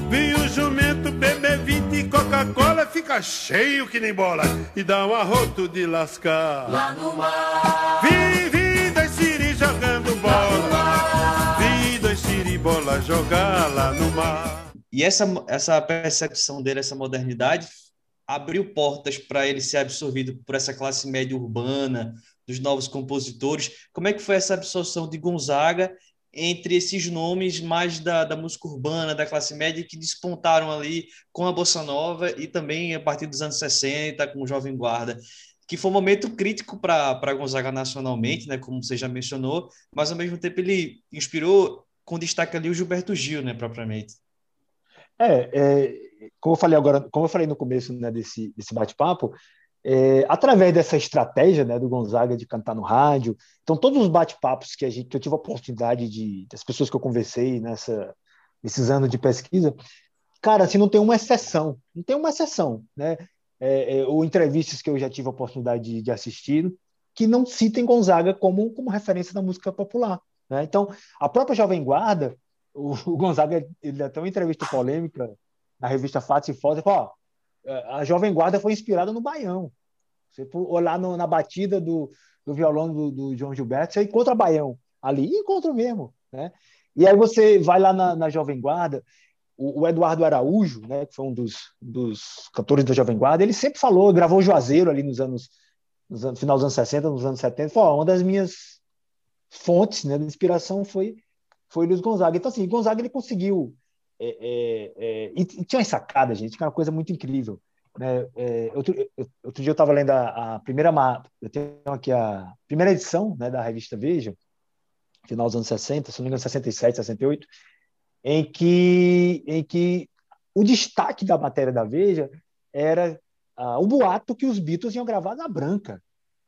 Vinho jumento, bebê 20 Coca-Cola, fica cheio que nem bola e dá um arroto de lascar. Lá no mar. Vive jogar lá no mar. E essa, essa percepção dele, essa modernidade, abriu portas para ele ser absorvido por essa classe média urbana, dos novos compositores. Como é que foi essa absorção de Gonzaga entre esses nomes mais da, da música urbana, da classe média, que despontaram ali com a Bossa Nova e também a partir dos anos 60, com o Jovem Guarda, que foi um momento crítico para Gonzaga nacionalmente, né, como você já mencionou, mas ao mesmo tempo ele inspirou com destaque ali o Gilberto Gil, né, propriamente. É, é como eu falei agora, como eu falei no começo né, desse, desse bate-papo, é, através dessa estratégia né, do Gonzaga de cantar no rádio, então todos os bate-papos que, a gente, que eu tive a oportunidade de, das pessoas que eu conversei nessa, nesses anos de pesquisa, cara, assim, não tem uma exceção, não tem uma exceção, né? É, é, ou entrevistas que eu já tive a oportunidade de, de, assistir, que não citem Gonzaga como, como referência da música popular. Né? Então, a própria Jovem Guarda, o, o Gonzaga, ele até uma entrevista polêmica na revista Fatos e Fotos, ó, a Jovem Guarda foi inspirada no Baião. Você olhar no, na batida do, do violão do, do, João Gilberto, você encontra Baião ali, encontra mesmo. Né? E aí você vai lá na, na Jovem Guarda, o, o, Eduardo Araújo, né, que foi um dos, dos cantores da Jovem Guarda, ele sempre falou, gravou Juazeiro ali nos anos, nos anos final dos anos 60, nos anos 70, falou, uma das minhas fontes né, de inspiração foi, foi Luiz Gonzaga. Então, assim, Gonzaga ele conseguiu é, é, é, e, e, tinha uma sacada, gente, que é uma coisa muito incrível. Né? É, outro, outro, dia eu estava lendo a, a, primeira, eu tenho aqui a primeira edição né, da revista Veja, final dos anos 60, se não me engano, 67, 68, em que, em que o destaque da matéria da Veja era uh, o boato que os Beatles iam gravar na Branca,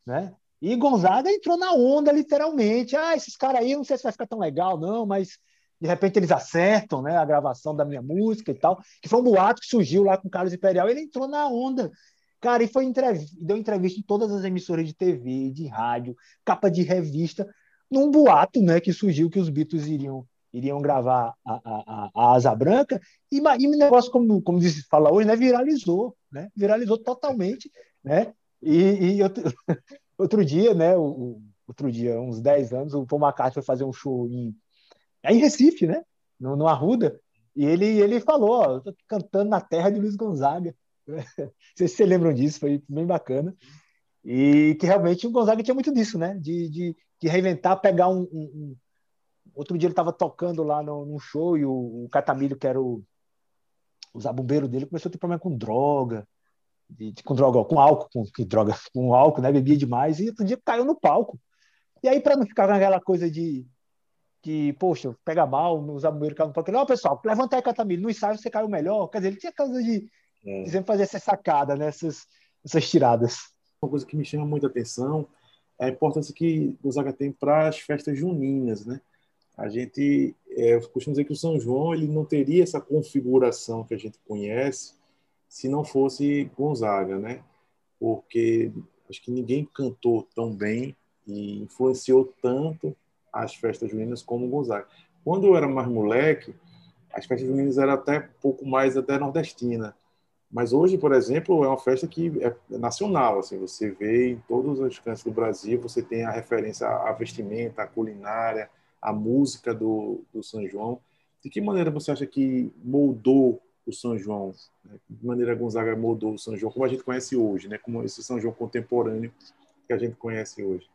né? E Gonzaga entrou na onda, literalmente. Ah, esses caras aí, não sei se vai ficar tão legal, não, mas de repente eles acertam né, a gravação da minha música e tal, que foi um boato que surgiu lá com o Carlos Imperial, ele entrou na onda. Cara, e foi deu entrevista em todas as emissoras de TV, de rádio, capa de revista, num boato né, que surgiu que os Beatles iriam iriam gravar a, a, a Asa Branca, e, e o negócio, como, como se fala hoje, né, viralizou, né, viralizou totalmente, né, e, e outro, <laughs> outro dia, né, o, outro dia, uns 10 anos, o Paul McCartney foi fazer um show em é em Recife, né? No, no Arruda. E ele, ele falou, ó, tô cantando na terra de Luiz Gonzaga. <laughs> Não sei se vocês lembram disso, foi bem bacana. E que realmente o Gonzaga tinha muito disso, né? De, de, de reinventar, pegar um, um, um... Outro dia ele estava tocando lá no, num show e o, o Catamilho, que era o, o zabumbeiro dele, começou a ter problema com droga, de, de, com droga, com álcool, com que droga, <laughs> com álcool, né? Bebia demais, e outro dia caiu no palco. E aí, para não ficar com aquela coisa de, que, poxa, pega mal, os americanos falam, não, pessoal, levanta aí, Catamilho, no ensaio você caiu melhor. Quer dizer, ele tinha causa de, é. de sempre fazer essa sacada, né? essas, essas tiradas. Uma coisa que me chama muita atenção é a importância que Gonzaga tem para as festas juninas, né? A gente, é, eu costumo dizer que o São João ele não teria essa configuração que a gente conhece se não fosse Gonzaga, né? Porque acho que ninguém cantou tão bem e influenciou tanto as festas juninas como Gonzaga. Quando eu era mais moleque, as festas juninas eram até um pouco mais até nordestina. Mas hoje, por exemplo, é uma festa que é nacional. Assim, você vê em todos os cantos do Brasil, você tem a referência à vestimenta, à culinária, à música do, do São João. De que maneira você acha que moldou o São João? Né? De maneira Gonzaga moldou o São João, como a gente conhece hoje, né? como esse São João contemporâneo que a gente conhece hoje?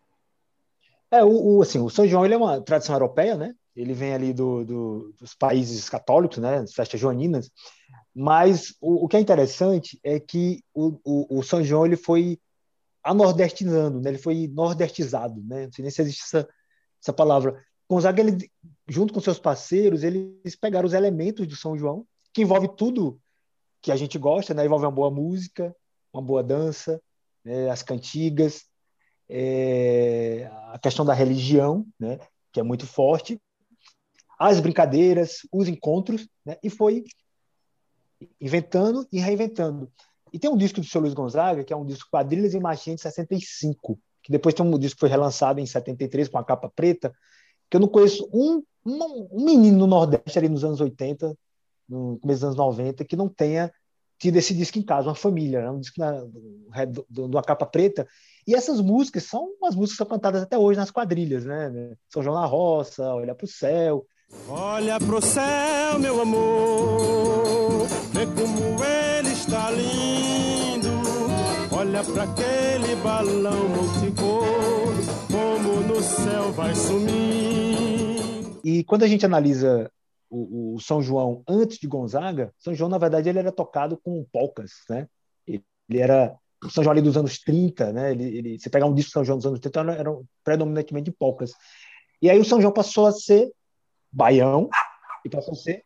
É, o, o, assim, o São João ele é uma tradição europeia, né? Ele vem ali do, do, dos países católicos, né? Festas joaninas. Mas o, o, que é interessante é que o, o, o São João ele foi anordestinando, né? Ele foi nordestizado, né? Não sei nem se existe essa, essa palavra. Gonzaga, ele, junto com seus parceiros, eles pegaram os elementos do São João, que envolve tudo que a gente gosta, né? Envolve uma boa música, uma boa dança, né? as cantigas, é, a questão da religião, né, que é muito forte, as brincadeiras, os encontros, né, e foi inventando e reinventando. E tem um disco do Sr. Luiz Gonzaga, que é um disco Quadrilhas e Machinha de 65, que depois tem um disco que foi relançado em 73 com a capa preta, que eu não conheço um, um, um menino no Nordeste ali nos anos 80, no começo dos anos 90, que não tenha tido esse disco em casa, uma família, né? um disco na, do, do, de uma capa preta, e essas músicas são umas músicas que são cantadas até hoje nas quadrilhas, né? São João na Roça, Olha pro Céu. Olha pro céu, meu amor, vê como ele está lindo. Olha para aquele balão multicor, como no céu vai sumindo. E quando a gente analisa o, o, São João antes de Gonzaga, São João, na verdade, ele era tocado com polcas, né? Ele, era o São João ali dos anos 30, né? Ele, ele, você pegar um disco São João dos anos 30, era, era predominantemente de polcas. E aí o São João passou a ser baião e passou a ser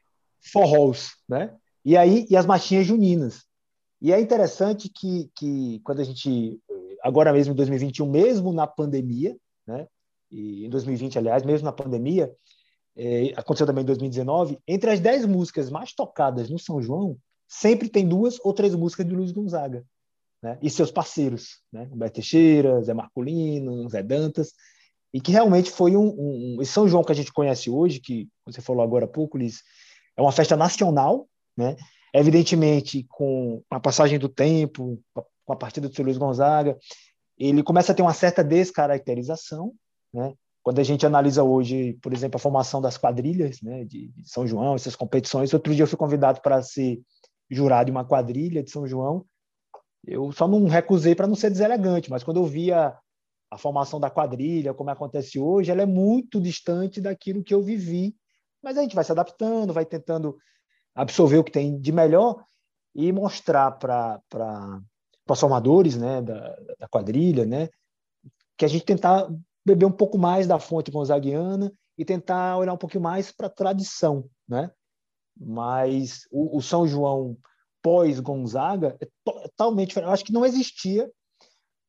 forrós, né? E aí e as marchinhas juninas. E é interessante que, que quando a gente agora mesmo em 2021, mesmo na pandemia, né? E em 2020, aliás, mesmo na pandemia, é, aconteceu também em 2019, entre as dez músicas mais tocadas no São João, sempre tem duas ou três músicas de Luiz Gonzaga. Né? E seus parceiros, né? Humberto Teixeira, Zé Marcolino, Zé Dantas, e que realmente foi um, um, um São João que a gente conhece hoje, que você falou agora há pouco, Liz, é uma festa nacional, né? Evidentemente, com a passagem do tempo, com a partida do seu Luiz Gonzaga, ele começa a ter uma certa descaracterização, né? Quando a gente analisa hoje, por exemplo, a formação das quadrilhas né, de, São João, essas competições, outro dia eu fui convidado para ser jurado em uma quadrilha de São João. Eu só não recusei para não ser deselegante, mas quando eu via a formação da quadrilha, como acontece hoje, ela é muito distante daquilo que eu vivi. Mas a gente vai se adaptando, vai tentando absorver o que tem de melhor e mostrar para os formadores né, da, da quadrilha né, que a gente tentar beber um pouco mais da fonte gonzaguiana e tentar olhar um pouquinho mais para a tradição, né? Mas o, o São João pós-Gonzaga é totalmente diferente. Eu acho que não existia.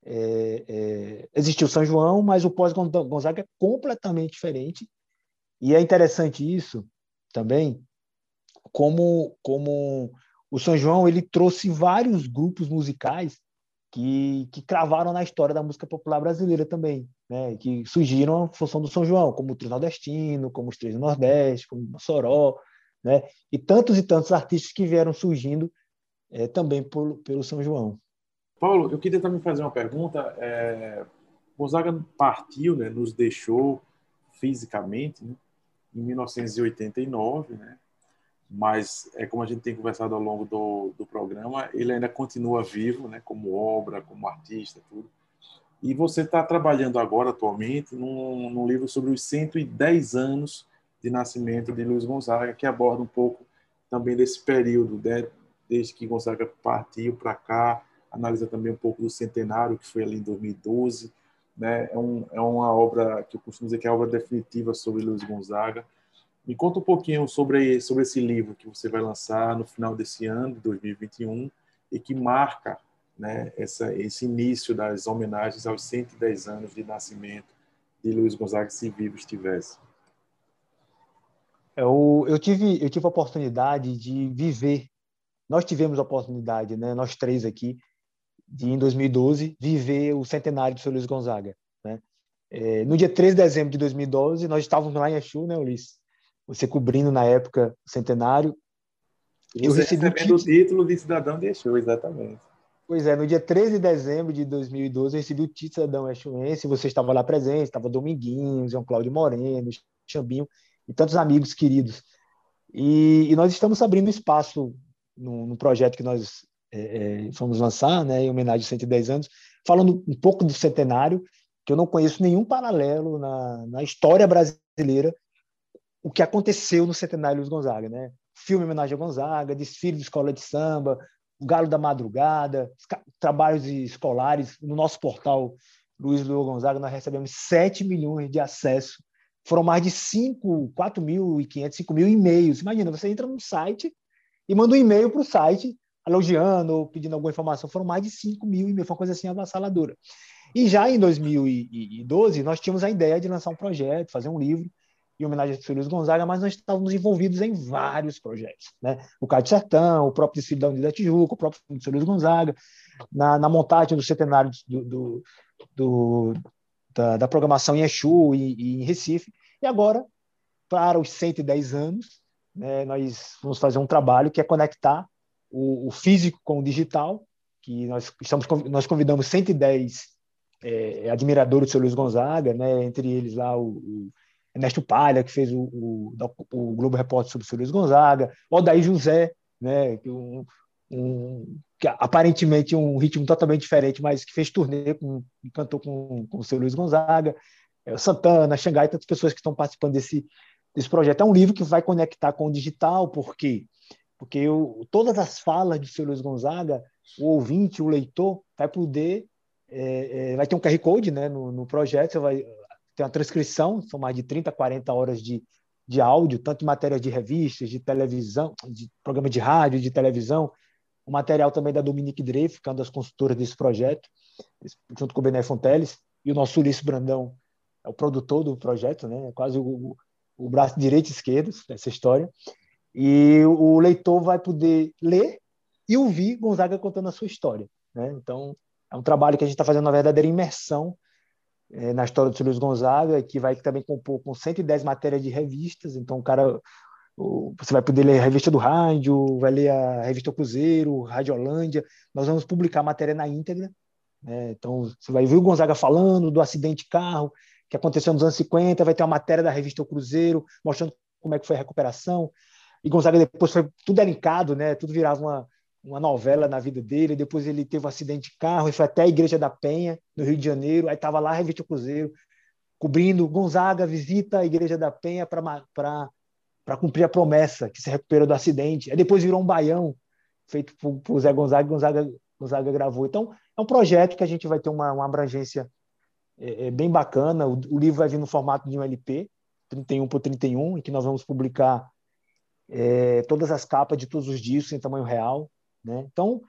É, é, existiu o São João, mas o pós-Gonzaga é completamente diferente. E é interessante isso também, como, como o São João ele trouxe vários grupos musicais que, que cravaram na história da música popular brasileira também, né? que surgiram em função do São João, como o Trio Nordestino, como os Três do Nordeste, como o Soró, né? e tantos e tantos artistas que vieram surgindo é, também por, pelo São João. Paulo, eu queria também fazer uma pergunta. É, Gonzaga partiu, né, nos deixou fisicamente né, em 1989, né, mas é como a gente tem conversado ao longo do, do programa, ele ainda continua vivo, né, como obra, como artista, tudo. E você está trabalhando agora, atualmente, num, num, livro sobre os 110 anos de nascimento de Luiz Gonzaga, que aborda um pouco também desse período, né, desde que Gonzaga partiu para cá, analisa também um pouco do centenário, que foi ali em 2012. Né, é, um, é uma obra que eu costumo dizer que é a obra definitiva sobre Luiz Gonzaga. Me conta um pouquinho sobre, sobre esse livro que você vai lançar no final desse ano, de 2021, e que marca né, essa, esse início das homenagens aos 110 anos de nascimento de Luiz Gonzaga, se vivo estivesse. Eu, eu, tive, eu tive a oportunidade de viver, nós tivemos a oportunidade, né, nós três aqui, de em 2012, viver o centenário do seu Luiz Gonzaga. Né? É, no dia 13 de dezembro de 2012, nós estávamos lá em Exu, né, Ulisses? você cobrindo na época o centenário. eu recebi o título de cidadão de Exu, exatamente. Pois é, no dia 13 de dezembro de 2012, eu recebi o título de cidadão exuense, você estava lá presente, estava Dominguinhos, João Cláudio Moreno, Chambinho e tantos amigos queridos. E, e nós estamos abrindo espaço no, no projeto que nós é, é, fomos lançar, né, em homenagem aos 110 anos, falando um pouco do centenário, que eu não conheço nenhum paralelo na, na história brasileira o que aconteceu no centenário Luiz Gonzaga, né? Filme em homenagem a Gonzaga, desfile de escola de samba, o Galo da Madrugada, trabalhos escolares. No nosso portal Luiz Luiz Gonzaga, nós recebemos 7 milhões de acessos. Foram mais de 5, 4.500, 5 mil e-mails. Imagina, você entra no site e manda um e-mail para o site elogiando pedindo alguma informação. Foram mais de 5 mil e-mails, foi uma coisa assim avassaladora. E já em 2012, nós tínhamos a ideia de lançar um projeto, fazer um livro, em homenagem a Luiz Gonzaga, mas nós estávamos envolvidos em vários projetos. Né? O Cádio Sertão, o próprio desfile da Unidade Tijuca, o próprio Sr. Luiz Gonzaga, na, na, montagem do centenário do, do, do da, da, programação em Exu e, e, em Recife. E agora, para os 110 anos, né, nós vamos fazer um trabalho que é conectar o, o físico com o digital, que nós, estamos, nós convidamos 110 é, admiradores do Sr. Luiz Gonzaga, né, entre eles lá o, o Ernesto Palha, que fez o, o, o Globo Repórter sobre o Luiz Gonzaga, Odaí José, né, um, um, que aparentemente um ritmo totalmente diferente, mas que fez turnê, com, cantou com, com o seu Luiz Gonzaga, é, Santana, Xangai, tantas pessoas que estão participando desse, desse projeto. É um livro que vai conectar com o digital, por quê? Porque eu, todas as falas de seu Luiz Gonzaga, o ouvinte, o leitor, vai poder. É, é, vai ter um QR Code né, no, no projeto, você vai ter uma transcrição, são mais de 30, 40 horas de, de áudio, tanto em matéria de revistas, de televisão, de programa de rádio, de televisão, o material também da Dominique Dreff, que é uma das consultoras desse projeto, junto com o Bené Fonteles, e o nosso Ulisses Brandão é o produtor do projeto, né? é quase o, o braço direito e esquerdo dessa história. E o leitor vai poder ler e ouvir Gonzaga contando a sua história. Né? Então, é um trabalho que a gente está fazendo uma verdadeira imersão é, na história do Luiz Gonzaga, que vai também compor com 110 matérias de revistas. Então, o cara, você vai poder ler a revista do rádio, vai ler a revista Cruzeiro, Rádio Holândia. Nós vamos publicar matéria na íntegra. Né? Então, você vai ver o Gonzaga falando do acidente de carro que aconteceu nos anos 50, vai ter uma matéria da revista Cruzeiro mostrando como é que foi a recuperação. E Gonzaga depois foi tudo elencado, né? Tudo virava uma, uma novela na vida dele. Depois ele teve um acidente de carro e foi até a Igreja da Penha, no Rio de Janeiro. Aí estava lá a revista Cruzeiro, cobrindo Gonzaga visita a Igreja da Penha para cumprir a promessa que se recuperou do acidente. Aí depois virou um baião feito por, por Zé Gonzaga, Gonzaga Gonzaga gravou. Então, é um projeto que a gente vai ter uma, uma abrangência é, é bem bacana. O, o, livro vai vir no formato de um LP, 31 por 31, em que nós vamos publicar é, todas as capas de todos os discos em tamanho real. Né? Então,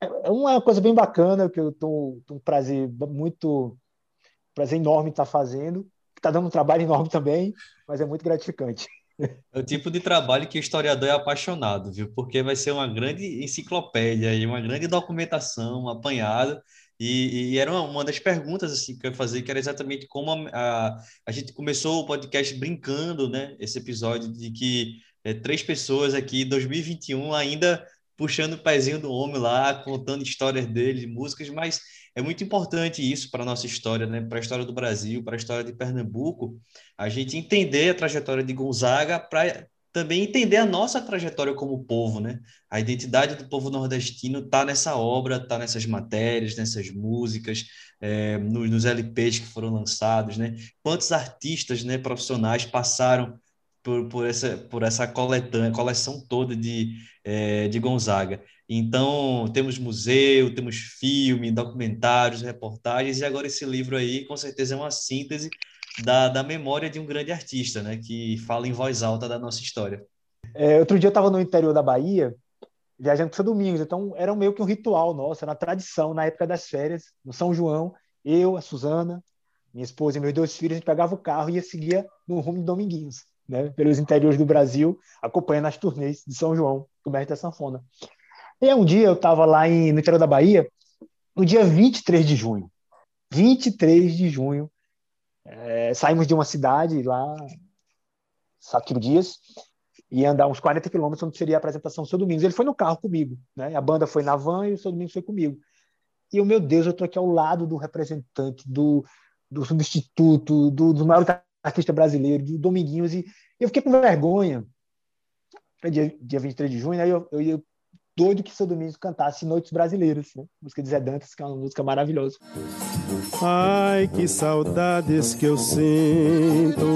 é, é uma coisa bem bacana que eu estou um prazer muito prazer enorme estar fazendo. Está dando um trabalho <laughs> enorme também, mas é muito gratificante. É o tipo de trabalho que o historiador é apaixonado, viu? Porque vai ser uma grande enciclopédia e uma grande documentação, um apanhado e, e, era uma, uma, das perguntas assim, que eu ia fazer, que era exatamente como a, a, a gente começou o podcast brincando, né? Esse episódio de que é, três pessoas aqui, 2021, ainda puxando o pezinho do homem lá, contando histórias dele, músicas, mas é muito importante isso para a nossa história, né? para a história do Brasil, para a história de Pernambuco, a gente entender a trajetória de Gonzaga para também entender a nossa trajetória como povo, né? A identidade do povo nordestino está nessa obra, está nessas matérias, nessas músicas, é, nos, nos, LPs que foram lançados, né? Quantos artistas, né, profissionais passaram por, por essa por essa coletânea, coleção toda de é, de Gonzaga. Então temos museu, temos filme, documentários, reportagens e agora esse livro aí, com certeza é uma síntese da, da memória de um grande artista, né? Que fala em voz alta da nossa história. É, outro dia eu estava no interior da Bahia, viajando para São Domingos, então era meio que um ritual nosso, era uma tradição na época das férias, no São João, eu, a Suzana, minha esposa e meus dois filhos, a gente pegava o carro e ia seguir no rumo de Dominguinhos, né? Pelos interiores do Brasil, acompanhando as turnês de São João, do mestre da sanfona. E um dia eu estava lá em, no interior da Bahia, no dia 23 de junho. 23 de junho, é, saímos de uma cidade lá, Sátiro Dias, e andar uns 40 quilômetros onde seria a apresentação do seu Domingos. Ele foi no carro comigo, né? A banda foi na van e o seu Domingos foi comigo. E eu, meu Deus, eu estou aqui ao lado do representante, do, do substituto, do, do maior artista brasileiro, do Dominguinhos, e eu fiquei com vergonha. Foi dia, dia 23 de junho, aí eu, eu, eu doido que seu Domingos cantasse Noites Brasileiras, né? música de Zé Dantas, que é uma música maravilhosa. Ai, que saudades que eu sinto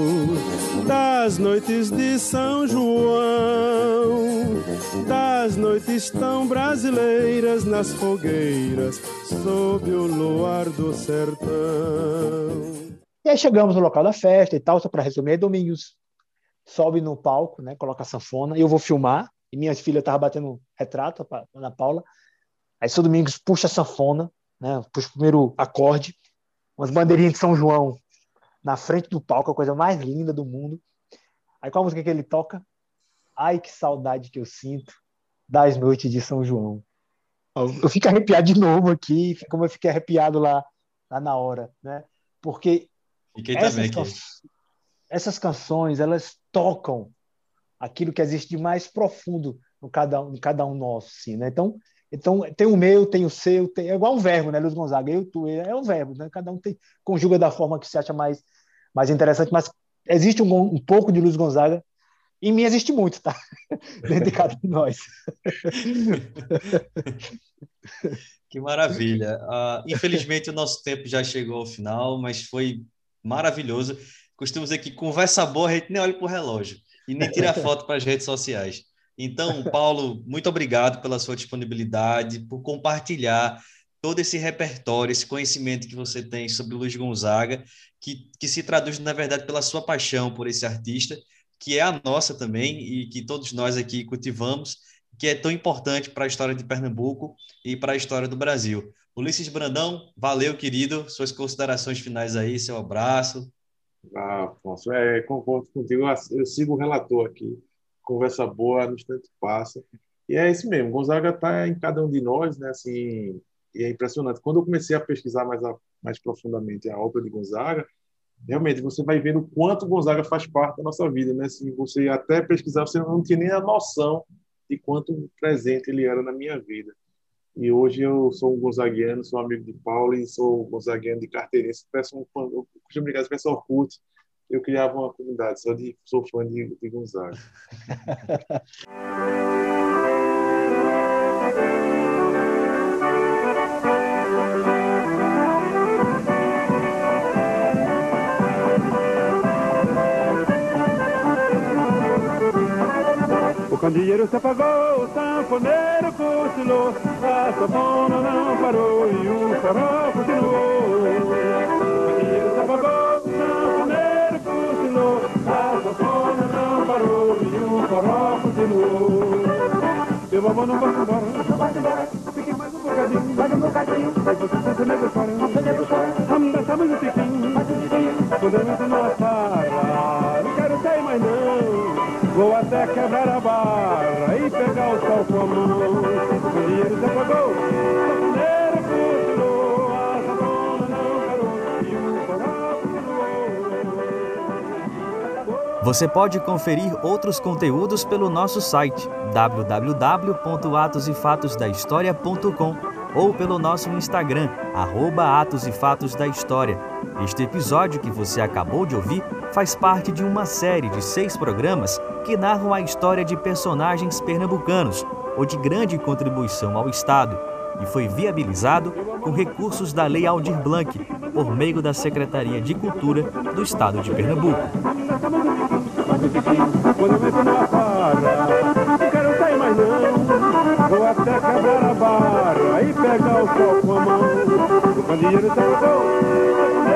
das noites de São João, das noites tão brasileiras nas fogueiras, sob o luar do sertão. E aí chegamos no local da festa e tal, só para resumir, Domingos sobe no palco, né, coloca a sanfona, e eu vou filmar, e minha filha estava batendo retrato, a Ana Paula. Aí, seu Domingos puxa a sanfona, né, puxa o primeiro acorde, umas bandeirinhas de São João na frente do palco, a coisa mais linda do mundo. Aí, qual a música que ele toca? Ai, que saudade que eu sinto das noites de São João. Eu fico arrepiado de novo aqui, como eu fiquei arrepiado lá, lá na hora, né? Porque essas, can... essas canções, elas tocam aquilo que existe de mais profundo no cada, em cada um nosso, assim, né? Então, então tem o meu, tem o seu, tem, é igual um verbo, né, Luiz Gonzaga? Eu, tu, é um verbo, né? Cada um tem, conjuga da forma que se acha mais, mais interessante, mas existe um, um pouco de Luiz Gonzaga em mim existe muito, tá? <laughs> Dentro de cada um de nós. <laughs> Que maravilha. Uh, infelizmente, o nosso tempo já chegou ao final, mas foi maravilhoso. costumo dizer que conversa boa, a gente nem olha para o relógio e nem tira <laughs> foto para as redes sociais. Então, Paulo, muito obrigado pela sua disponibilidade, por compartilhar todo esse repertório, esse conhecimento que você tem sobre Luiz Gonzaga, que, que se traduz, na verdade, pela sua paixão por esse artista, que é a nossa também e que todos nós aqui cultivamos, que é tão importante para a história de Pernambuco e para a história do Brasil. Ulisses Brandão, valeu, querido. Suas considerações finais aí, seu abraço. Ah, Afonso, é, concordo contigo. Eu sigo o relator aqui. Conversa boa, no instante passa. E é isso mesmo. Gonzaga está em cada um de nós, né? Assim, e é impressionante. Quando eu comecei a pesquisar mais, a, mais profundamente a obra de Gonzaga, realmente você vai vendo o quanto Gonzaga faz parte da nossa vida, né? Se você até pesquisar, você não tinha nem a noção de quanto presente ele era na minha vida. E hoje eu sou um gonzaguiano, sou amigo de Paulo e sou gonzaguiano de carteirense. Peço um eu costumo ligar, peço Orkut, eu criava uma comunidade só de sou fã de, de Gonzaga. <laughs> O candeeiro se apagou, o sanfoneiro cochilou, a sanfona não parou e o farol continuou. O candeeiro se apagou, o sanfoneiro cochilou, a sanfona não parou e o farol continuou. Meu amor não vai embora, não vai embora, fique mais um bocadinho, mais um bocadinho, mas você sente nego chorando, você nego chorando, vamos dançar mais um tiquinho, mais um tiquinho, eu entro numa sala, não quero sair mais não. Vou até quebrar a barra e pegar o sol com a mão. O dinheiro se apagou. Você pode conferir outros conteúdos pelo nosso site www.atosefatosdahistoria.com ou pelo nosso Instagram, arroba Atos e Fatos da História. Este episódio que você acabou de ouvir faz parte de uma série de seis programas que narram a história de personagens pernambucanos ou de grande contribuição ao Estado e foi viabilizado com recursos da Lei Aldir Blanc, por meio da Secretaria de Cultura do Estado de Pernambuco. Vou até quebrar a barra e pegar o sol com a mão. O candeeiro tá